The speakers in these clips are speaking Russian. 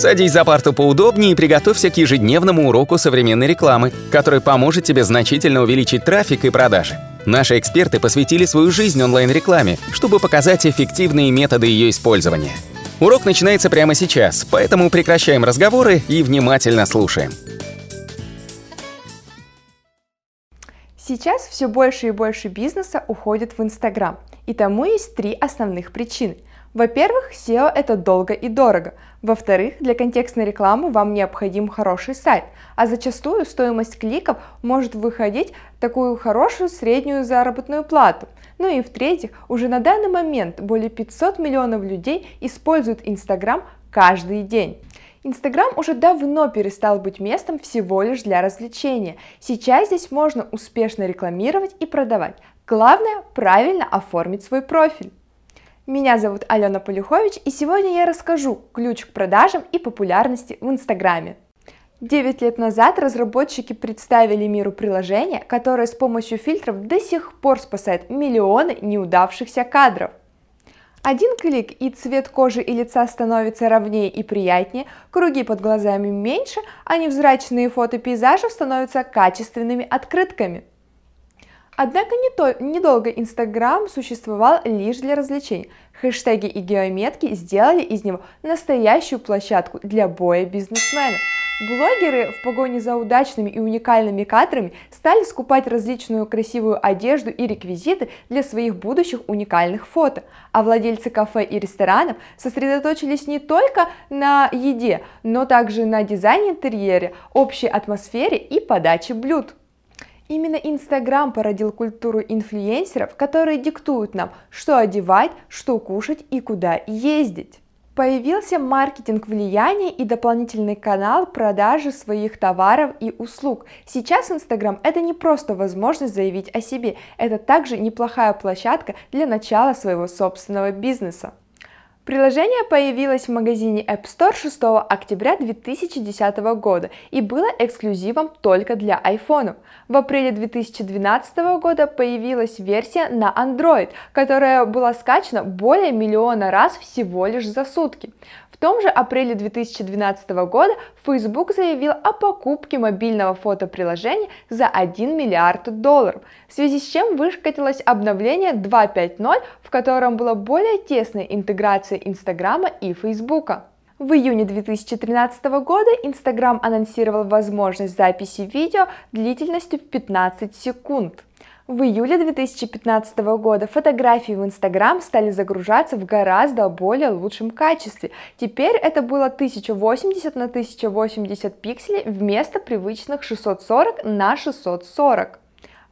Садись за парту поудобнее и приготовься к ежедневному уроку современной рекламы, который поможет тебе значительно увеличить трафик и продажи. Наши эксперты посвятили свою жизнь онлайн-рекламе, чтобы показать эффективные методы ее использования. Урок начинается прямо сейчас, поэтому прекращаем разговоры и внимательно слушаем. Сейчас все больше и больше бизнеса уходит в Инстаграм, и тому есть три основных причины – во-первых, SEO это долго и дорого. Во-вторых, для контекстной рекламы вам необходим хороший сайт, а зачастую стоимость кликов может выходить такую хорошую среднюю заработную плату. Ну и в-третьих, уже на данный момент более 500 миллионов людей используют Инстаграм каждый день. Инстаграм уже давно перестал быть местом всего лишь для развлечения. Сейчас здесь можно успешно рекламировать и продавать. Главное правильно оформить свой профиль. Меня зовут Алена Полюхович, и сегодня я расскажу ключ к продажам и популярности в Инстаграме. 9 лет назад разработчики представили миру приложение, которое с помощью фильтров до сих пор спасает миллионы неудавшихся кадров. Один клик и цвет кожи и лица становится ровнее и приятнее, круги под глазами меньше, а невзрачные фото пейзажев становятся качественными открытками. Однако не то, недолго Инстаграм существовал лишь для развлечений. Хэштеги и геометки сделали из него настоящую площадку для боя бизнесменов. Блогеры в погоне за удачными и уникальными кадрами стали скупать различную красивую одежду и реквизиты для своих будущих уникальных фото. А владельцы кафе и ресторанов сосредоточились не только на еде, но также на дизайне интерьера, общей атмосфере и подаче блюд. Именно Инстаграм породил культуру инфлюенсеров, которые диктуют нам, что одевать, что кушать и куда ездить. Появился маркетинг влияния и дополнительный канал продажи своих товаров и услуг. Сейчас Инстаграм это не просто возможность заявить о себе, это также неплохая площадка для начала своего собственного бизнеса. Приложение появилось в магазине App Store 6 октября 2010 года и было эксклюзивом только для iPhone. В апреле 2012 года появилась версия на Android, которая была скачана более миллиона раз всего лишь за сутки том же апреле 2012 года Facebook заявил о покупке мобильного фотоприложения за 1 миллиард долларов, в связи с чем выкатилось обновление 2.5.0, в котором была более тесная интеграция Инстаграма и Фейсбука. В июне 2013 года Instagram анонсировал возможность записи видео длительностью в 15 секунд. В июле 2015 года фотографии в Instagram стали загружаться в гораздо более лучшем качестве. Теперь это было 1080 на 1080 пикселей вместо привычных 640 на 640.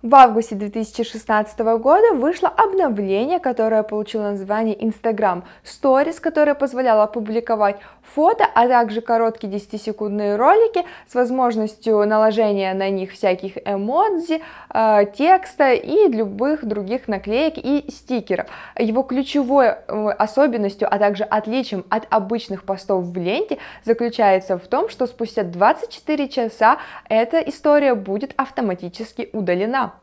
В августе 2016 года вышло обновление, которое получило название Instagram Stories, которое позволяло опубликовать фото, а также короткие 10-секундные ролики с возможностью наложения на них всяких эмодзи, э, текста и любых других наклеек и стикеров. Его ключевой э, особенностью, а также отличием от обычных постов в ленте заключается в том, что спустя 24 часа эта история будет автоматически удалена.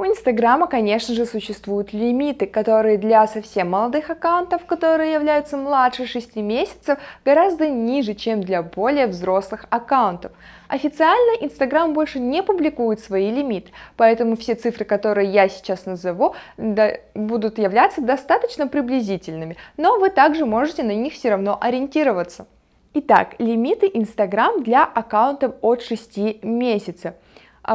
У Инстаграма, конечно же, существуют лимиты, которые для совсем молодых аккаунтов, которые являются младше 6 месяцев, гораздо ниже, чем для более взрослых аккаунтов. Официально Инстаграм больше не публикует свои лимиты, поэтому все цифры, которые я сейчас назову, будут являться достаточно приблизительными, но вы также можете на них все равно ориентироваться. Итак, лимиты Инстаграм для аккаунтов от 6 месяцев –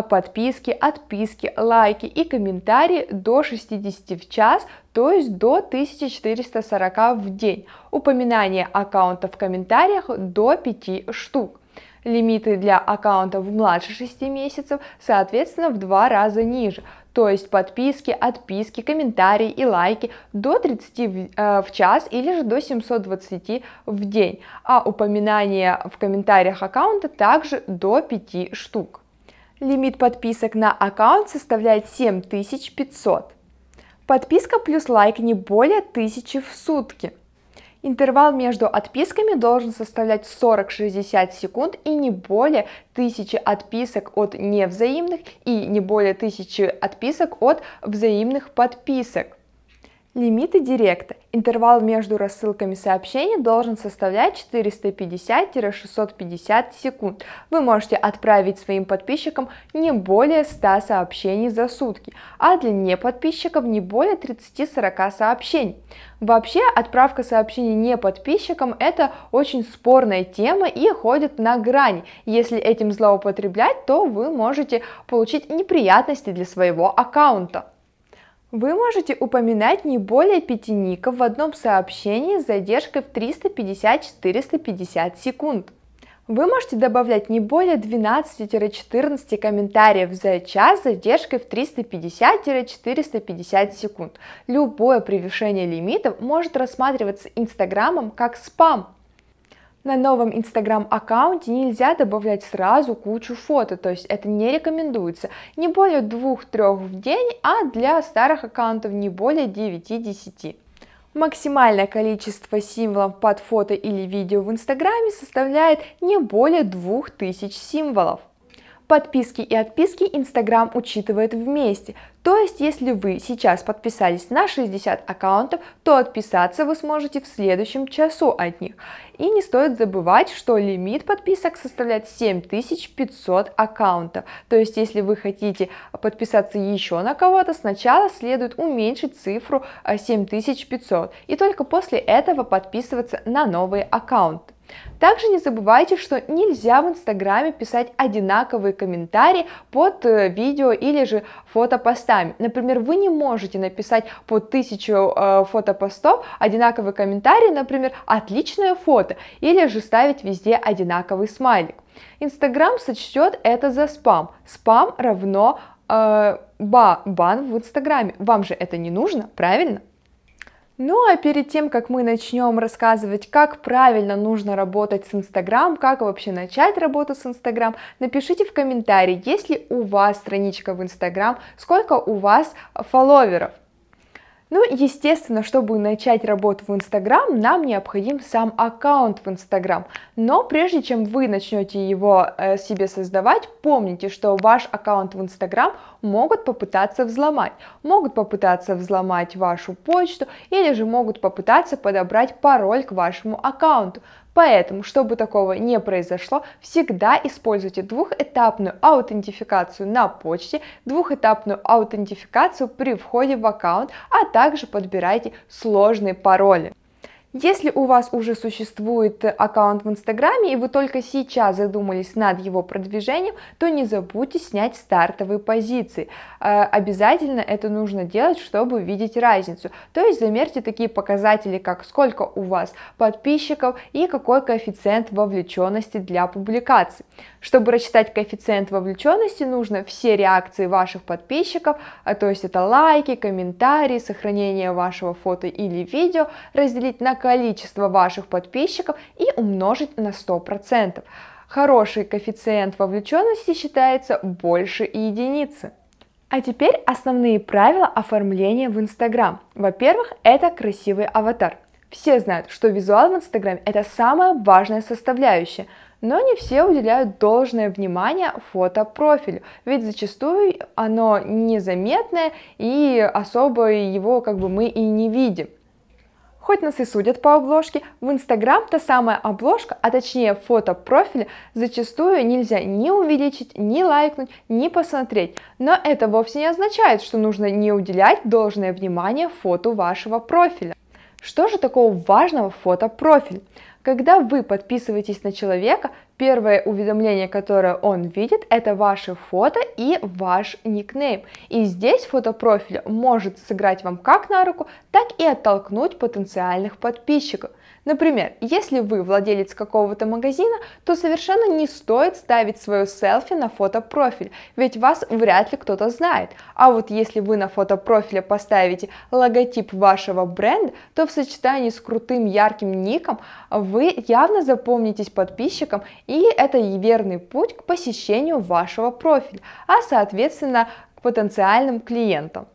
подписки, отписки, лайки и комментарии до 60 в час, то есть до 1440 в день. Упоминание аккаунта в комментариях до 5 штук. Лимиты для аккаунтов младше 6 месяцев, соответственно, в два раза ниже, то есть подписки, отписки, комментарии и лайки до 30 в, э, в час или же до 720 в день, а упоминания в комментариях аккаунта также до 5 штук. Лимит подписок на аккаунт составляет 7500. Подписка плюс лайк не более 1000 в сутки. Интервал между отписками должен составлять 40-60 секунд и не более 1000 отписок от невзаимных и не более 1000 отписок от взаимных подписок. Лимиты директа. Интервал между рассылками сообщений должен составлять 450-650 секунд. Вы можете отправить своим подписчикам не более 100 сообщений за сутки, а для неподписчиков не более 30-40 сообщений. Вообще, отправка сообщений не подписчикам – это очень спорная тема и ходит на грани. Если этим злоупотреблять, то вы можете получить неприятности для своего аккаунта. Вы можете упоминать не более пяти ников в одном сообщении с задержкой в 350-450 секунд. Вы можете добавлять не более 12-14 комментариев за час с задержкой в 350-450 секунд. Любое превышение лимитов может рассматриваться Инстаграмом как спам. На новом Инстаграм аккаунте нельзя добавлять сразу кучу фото, то есть это не рекомендуется. Не более двух-трех в день, а для старых аккаунтов не более 9-10. Максимальное количество символов под фото или видео в Инстаграме составляет не более 2000 символов. Подписки и отписки Instagram учитывает вместе. То есть, если вы сейчас подписались на 60 аккаунтов, то отписаться вы сможете в следующем часу от них. И не стоит забывать, что лимит подписок составляет 7500 аккаунтов. То есть, если вы хотите подписаться еще на кого-то, сначала следует уменьшить цифру 7500 и только после этого подписываться на новый аккаунт. Также не забывайте, что нельзя в Инстаграме писать одинаковые комментарии под э, видео или же фотопостами. Например, вы не можете написать под тысячу э, фотопостов одинаковый комментарий, например, отличное фото, или же ставить везде одинаковый смайлик. Инстаграм сочтет это за спам. Спам равно э, ба, бан в Инстаграме. Вам же это не нужно, правильно? Ну а перед тем, как мы начнем рассказывать, как правильно нужно работать с Инстаграм, как вообще начать работу с Инстаграм, напишите в комментарии, есть ли у вас страничка в Инстаграм, сколько у вас фолловеров. Ну, естественно, чтобы начать работу в Инстаграм, нам необходим сам аккаунт в Инстаграм. Но прежде чем вы начнете его э, себе создавать, помните, что ваш аккаунт в Инстаграм могут попытаться взломать. Могут попытаться взломать вашу почту или же могут попытаться подобрать пароль к вашему аккаунту. Поэтому, чтобы такого не произошло, всегда используйте двухэтапную аутентификацию на почте, двухэтапную аутентификацию при входе в аккаунт, а также подбирайте сложные пароли. Если у вас уже существует аккаунт в Инстаграме и вы только сейчас задумались над его продвижением, то не забудьте снять стартовые позиции. Э, обязательно это нужно делать, чтобы видеть разницу. То есть замерьте такие показатели, как сколько у вас подписчиков и какой коэффициент вовлеченности для публикаций. Чтобы рассчитать коэффициент вовлеченности, нужно все реакции ваших подписчиков, а то есть это лайки, комментарии, сохранение вашего фото или видео, разделить на количество ваших подписчиков и умножить на 100%. Хороший коэффициент вовлеченности считается больше единицы. А теперь основные правила оформления в Инстаграм. Во-первых, это красивый аватар. Все знают, что визуал в Инстаграме это самая важная составляющая, но не все уделяют должное внимание фотопрофилю, ведь зачастую оно незаметное и особо его как бы мы и не видим. Хоть нас и судят по обложке, в Инстаграм та самая обложка, а точнее фото профиля, зачастую нельзя ни увеличить, ни лайкнуть, ни посмотреть. Но это вовсе не означает, что нужно не уделять должное внимание фото вашего профиля. Что же такого важного в фотопрофиль? Когда вы подписываетесь на человека, первое уведомление, которое он видит, это ваше фото и ваш никнейм. И здесь фотопрофиль может сыграть вам как на руку, так и оттолкнуть потенциальных подписчиков. Например, если вы владелец какого-то магазина, то совершенно не стоит ставить свое селфи на фотопрофиль, ведь вас вряд ли кто-то знает. А вот если вы на фотопрофиле поставите логотип вашего бренда, то в сочетании с крутым ярким ником вы явно запомнитесь подписчикам, и это верный путь к посещению вашего профиля, а соответственно к потенциальным клиентам.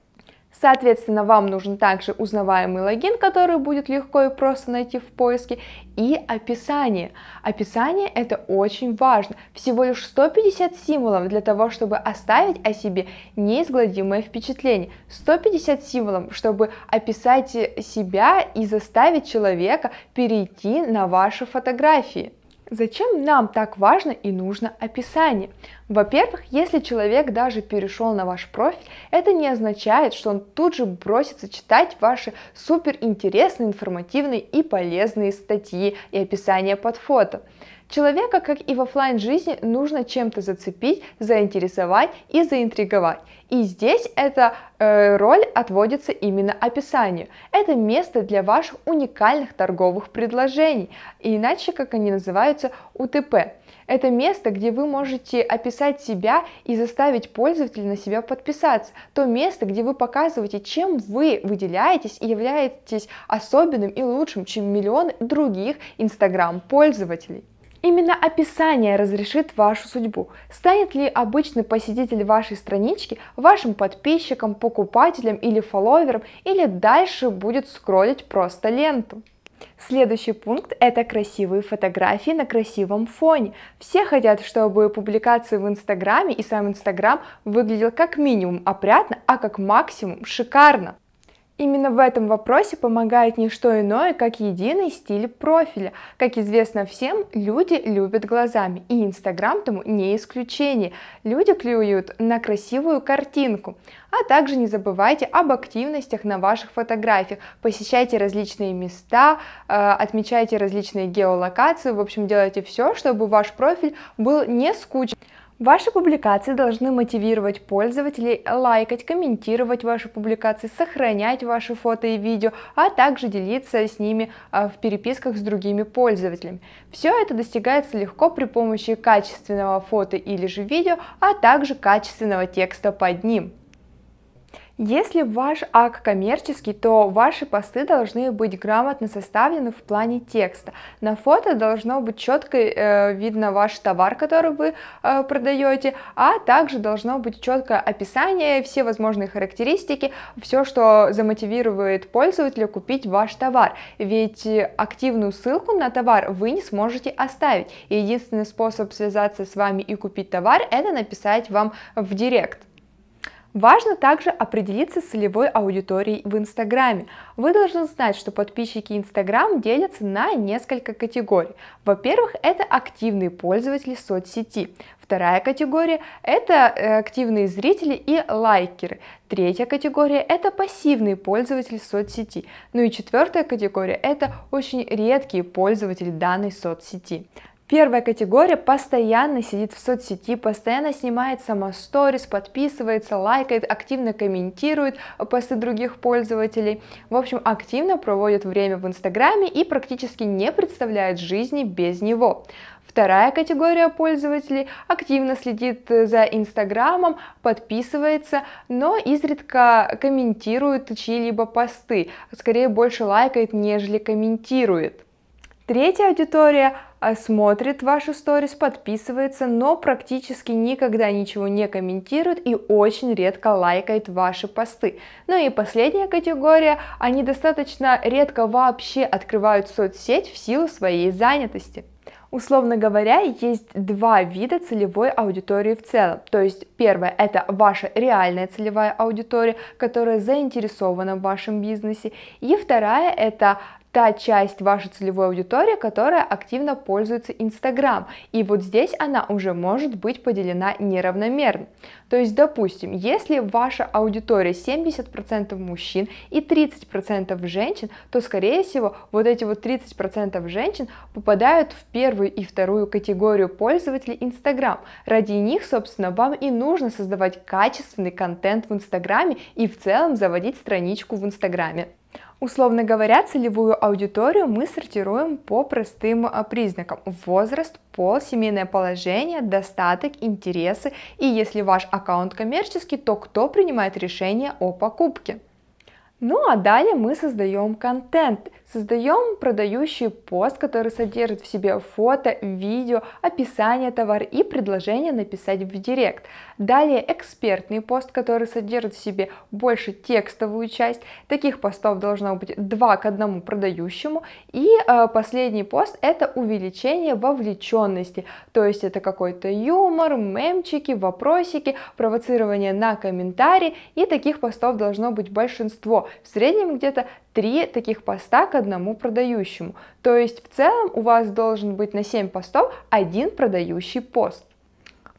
Соответственно, вам нужен также узнаваемый логин, который будет легко и просто найти в поиске, и описание. Описание это очень важно. Всего лишь 150 символов для того, чтобы оставить о себе неизгладимое впечатление. 150 символов, чтобы описать себя и заставить человека перейти на ваши фотографии. Зачем нам так важно и нужно описание? Во-первых, если человек даже перешел на ваш профиль, это не означает, что он тут же бросится читать ваши супер интересные, информативные и полезные статьи и описания под фото. Человека, как и в офлайн жизни, нужно чем-то зацепить, заинтересовать и заинтриговать. И здесь эта э, роль отводится именно описанию. Это место для ваших уникальных торговых предложений, иначе как они называются УТП. Это место, где вы можете описать себя и заставить пользователя на себя подписаться. То место, где вы показываете, чем вы выделяетесь и являетесь особенным и лучшим, чем миллионы других Инстаграм-пользователей. Именно описание разрешит вашу судьбу. Станет ли обычный посетитель вашей странички вашим подписчиком, покупателем или фолловером, или дальше будет скроллить просто ленту. Следующий пункт – это красивые фотографии на красивом фоне. Все хотят, чтобы публикации в Инстаграме и сам Инстаграм выглядел как минимум опрятно, а как максимум шикарно. Именно в этом вопросе помогает не что иное, как единый стиль профиля. Как известно всем, люди любят глазами, и Инстаграм тому не исключение. Люди клюют на красивую картинку. А также не забывайте об активностях на ваших фотографиях. Посещайте различные места, э, отмечайте различные геолокации, в общем, делайте все, чтобы ваш профиль был не скучным. Ваши публикации должны мотивировать пользователей лайкать, комментировать ваши публикации, сохранять ваши фото и видео, а также делиться с ними а, в переписках с другими пользователями. Все это достигается легко при помощи качественного фото или же видео, а также качественного текста под ним. Если ваш ак коммерческий, то ваши посты должны быть грамотно составлены в плане текста. На фото должно быть четко э, видно ваш товар, который вы э, продаете, а также должно быть четкое описание, все возможные характеристики, все, что замотивирует пользователя купить ваш товар. Ведь активную ссылку на товар вы не сможете оставить. И единственный способ связаться с вами и купить товар, это написать вам в директ. Важно также определиться с целевой аудиторией в Инстаграме. Вы должны знать, что подписчики Инстаграм делятся на несколько категорий. Во-первых, это активные пользователи соцсети. Вторая категория – это э, активные зрители и лайкеры. Третья категория – это пассивные пользователи соцсети. Ну и четвертая категория – это очень редкие пользователи данной соцсети. Первая категория постоянно сидит в соцсети, постоянно снимает сама сторис, подписывается, лайкает, активно комментирует посты других пользователей. В общем, активно проводит время в Инстаграме и практически не представляет жизни без него. Вторая категория пользователей активно следит за Инстаграмом, подписывается, но изредка комментирует чьи-либо посты, скорее больше лайкает, нежели комментирует. Третья аудитория смотрит ваши сторис, подписывается, но практически никогда ничего не комментирует и очень редко лайкает ваши посты. Ну и последняя категория, они достаточно редко вообще открывают соцсеть в силу своей занятости. Условно говоря, есть два вида целевой аудитории в целом. То есть первое это ваша реальная целевая аудитория, которая заинтересована в вашем бизнесе. И вторая это та часть вашей целевой аудитории, которая активно пользуется Инстаграм. И вот здесь она уже может быть поделена неравномерно. То есть, допустим, если ваша аудитория 70% мужчин и 30% женщин, то, скорее всего, вот эти вот 30% женщин попадают в первую и вторую категорию пользователей Инстаграм. Ради них, собственно, вам и нужно создавать качественный контент в Инстаграме и в целом заводить страничку в Инстаграме. Условно говоря, целевую аудиторию мы сортируем по простым а, признакам. Возраст, пол, семейное положение, достаток, интересы и если ваш аккаунт коммерческий, то кто принимает решение о покупке. Ну а далее мы создаем контент, создаем продающий пост, который содержит в себе фото, видео, описание товара и предложение написать в директ. Далее экспертный пост, который содержит в себе больше текстовую часть. Таких постов должно быть 2 к 1 продающему. И э, последний пост это увеличение вовлеченности, то есть это какой-то юмор, мемчики, вопросики, провоцирование на комментарии и таких постов должно быть большинство в среднем где-то 3 таких поста к одному продающему. То есть в целом у вас должен быть на 7 постов один продающий пост.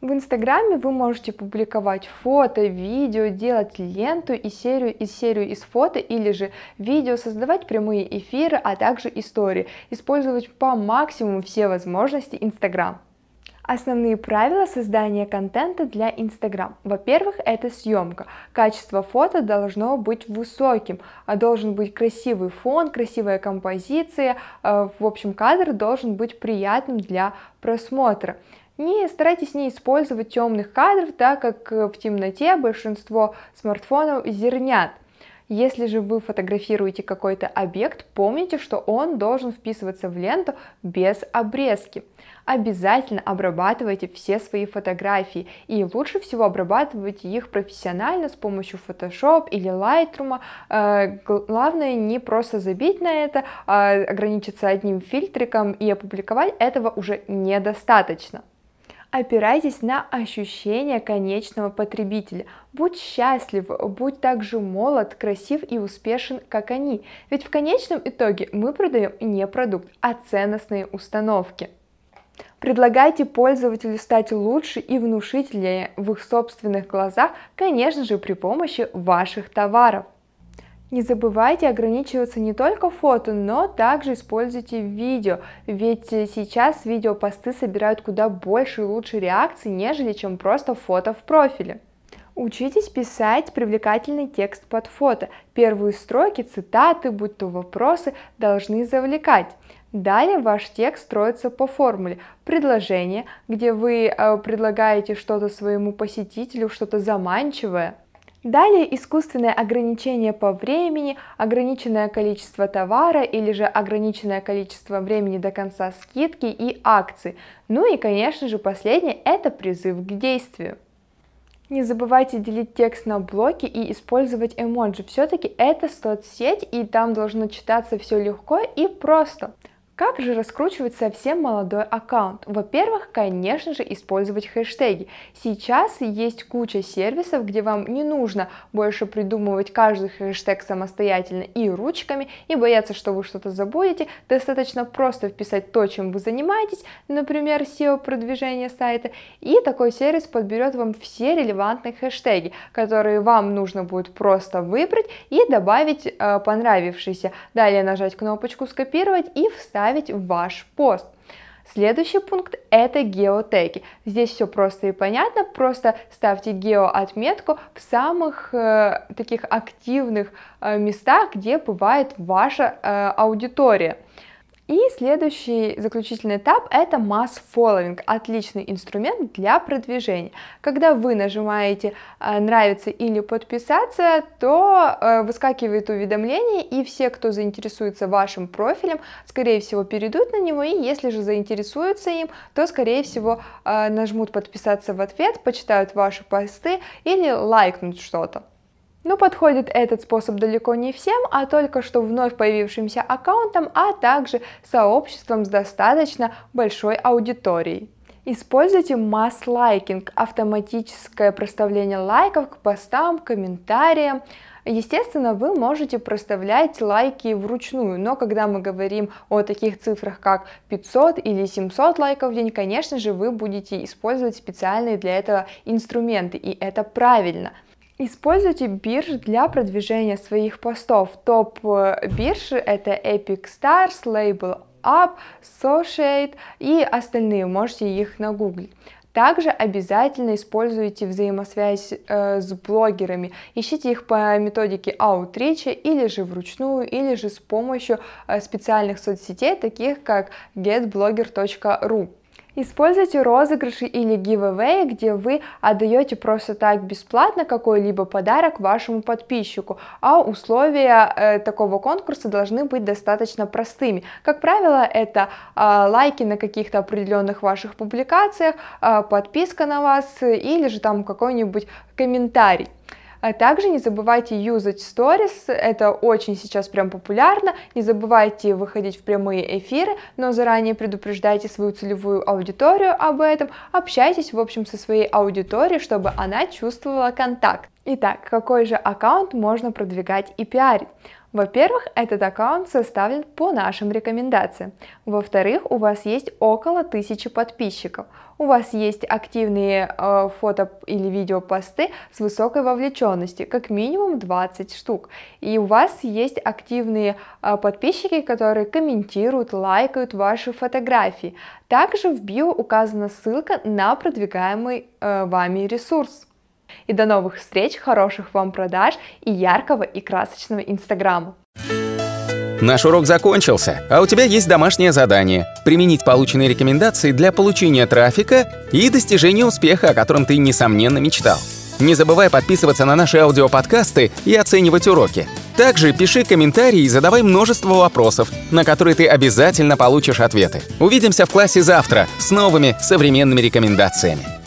В Инстаграме вы можете публиковать фото, видео, делать ленту и серию из серию из фото или же видео, создавать прямые эфиры, а также истории, использовать по максимуму все возможности Инстаграм. Основные правила создания контента для Instagram. Во-первых, это съемка. Качество фото должно быть высоким, а должен быть красивый фон, красивая композиция. Э, в общем, кадр должен быть приятным для просмотра. Не старайтесь не использовать темных кадров, так как в темноте большинство смартфонов зернят. Если же вы фотографируете какой-то объект, помните, что он должен вписываться в ленту без обрезки. Обязательно обрабатывайте все свои фотографии и лучше всего обрабатывайте их профессионально с помощью Photoshop или Lightroom. Э, главное не просто забить на это, а ограничиться одним фильтриком и опубликовать этого уже недостаточно. Опирайтесь на ощущения конечного потребителя. Будь счастлив, будь так же молод, красив и успешен, как они. Ведь в конечном итоге мы продаем не продукт, а ценностные установки. Предлагайте пользователю стать лучше и внушительнее в их собственных глазах, конечно же, при помощи ваших товаров. Не забывайте ограничиваться не только фото, но также используйте видео, ведь сейчас видеопосты собирают куда больше и лучше реакций, нежели чем просто фото в профиле. Учитесь писать привлекательный текст под фото. Первые строки, цитаты, будь то вопросы, должны завлекать. Далее ваш текст строится по формуле предложение, где вы э, предлагаете что-то своему посетителю, что-то заманчивое. Далее искусственное ограничение по времени, ограниченное количество товара или же ограниченное количество времени до конца скидки и акций. Ну и конечно же последнее это призыв к действию. Не забывайте делить текст на блоки и использовать эмоджи. Все-таки это соцсеть и там должно читаться все легко и просто. Как же раскручивать совсем молодой аккаунт? Во-первых, конечно же, использовать хэштеги. Сейчас есть куча сервисов, где вам не нужно больше придумывать каждый хэштег самостоятельно и ручками, и бояться, что вы что-то забудете. Достаточно просто вписать то, чем вы занимаетесь, например, SEO-продвижение сайта, и такой сервис подберет вам все релевантные хэштеги, которые вам нужно будет просто выбрать и добавить э, понравившийся. Далее нажать кнопочку «Скопировать» и вставить вставить в ваш пост. Следующий пункт это геотеги. Здесь все просто и понятно, просто ставьте геоотметку в самых э, таких активных э, местах, где бывает ваша э, аудитория. И следующий заключительный этап это mass following, отличный инструмент для продвижения. Когда вы нажимаете э, нравится или подписаться, то э, выскакивает уведомление, и все, кто заинтересуется вашим профилем, скорее всего перейдут на него, и если же заинтересуются им, то скорее всего э, нажмут подписаться в ответ, почитают ваши посты или лайкнут что-то. Но подходит этот способ далеко не всем, а только что вновь появившимся аккаунтам, а также сообществам с достаточно большой аудиторией. Используйте масс-лайкинг, автоматическое проставление лайков к постам, комментариям. Естественно, вы можете проставлять лайки вручную, но когда мы говорим о таких цифрах, как 500 или 700 лайков в день, конечно же, вы будете использовать специальные для этого инструменты, и это правильно – Используйте биржи для продвижения своих постов. Топ э, биржи это Epic Stars, Label Up, Sociate и остальные, можете их нагуглить. Также обязательно используйте взаимосвязь э, с блогерами. Ищите их по методике аутрича или же вручную, или же с помощью э, специальных соцсетей, таких как getblogger.ru. Используйте розыгрыши или giveaway, где вы отдаете просто так бесплатно какой-либо подарок вашему подписчику, а условия э, такого конкурса должны быть достаточно простыми. Как правило, это э, лайки на каких-то определенных ваших публикациях, э, подписка на вас или же там какой-нибудь комментарий. А также не забывайте юзать сторис, это очень сейчас прям популярно. Не забывайте выходить в прямые эфиры, но заранее предупреждайте свою целевую аудиторию об этом. Общайтесь, в общем, со своей аудиторией, чтобы она чувствовала контакт. Итак, какой же аккаунт можно продвигать и пиарить? Во-первых, этот аккаунт составлен по нашим рекомендациям. Во-вторых, у вас есть около тысячи подписчиков. У вас есть активные э, фото или видео посты с высокой вовлеченностью, как минимум 20 штук. И у вас есть активные э, подписчики, которые комментируют, лайкают ваши фотографии. Также в био указана ссылка на продвигаемый э, вами ресурс. И до новых встреч, хороших вам продаж и яркого и красочного Инстаграма. Наш урок закончился, а у тебя есть домашнее задание – применить полученные рекомендации для получения трафика и достижения успеха, о котором ты, несомненно, мечтал. Не забывай подписываться на наши аудиоподкасты и оценивать уроки. Также пиши комментарии и задавай множество вопросов, на которые ты обязательно получишь ответы. Увидимся в классе завтра с новыми современными рекомендациями.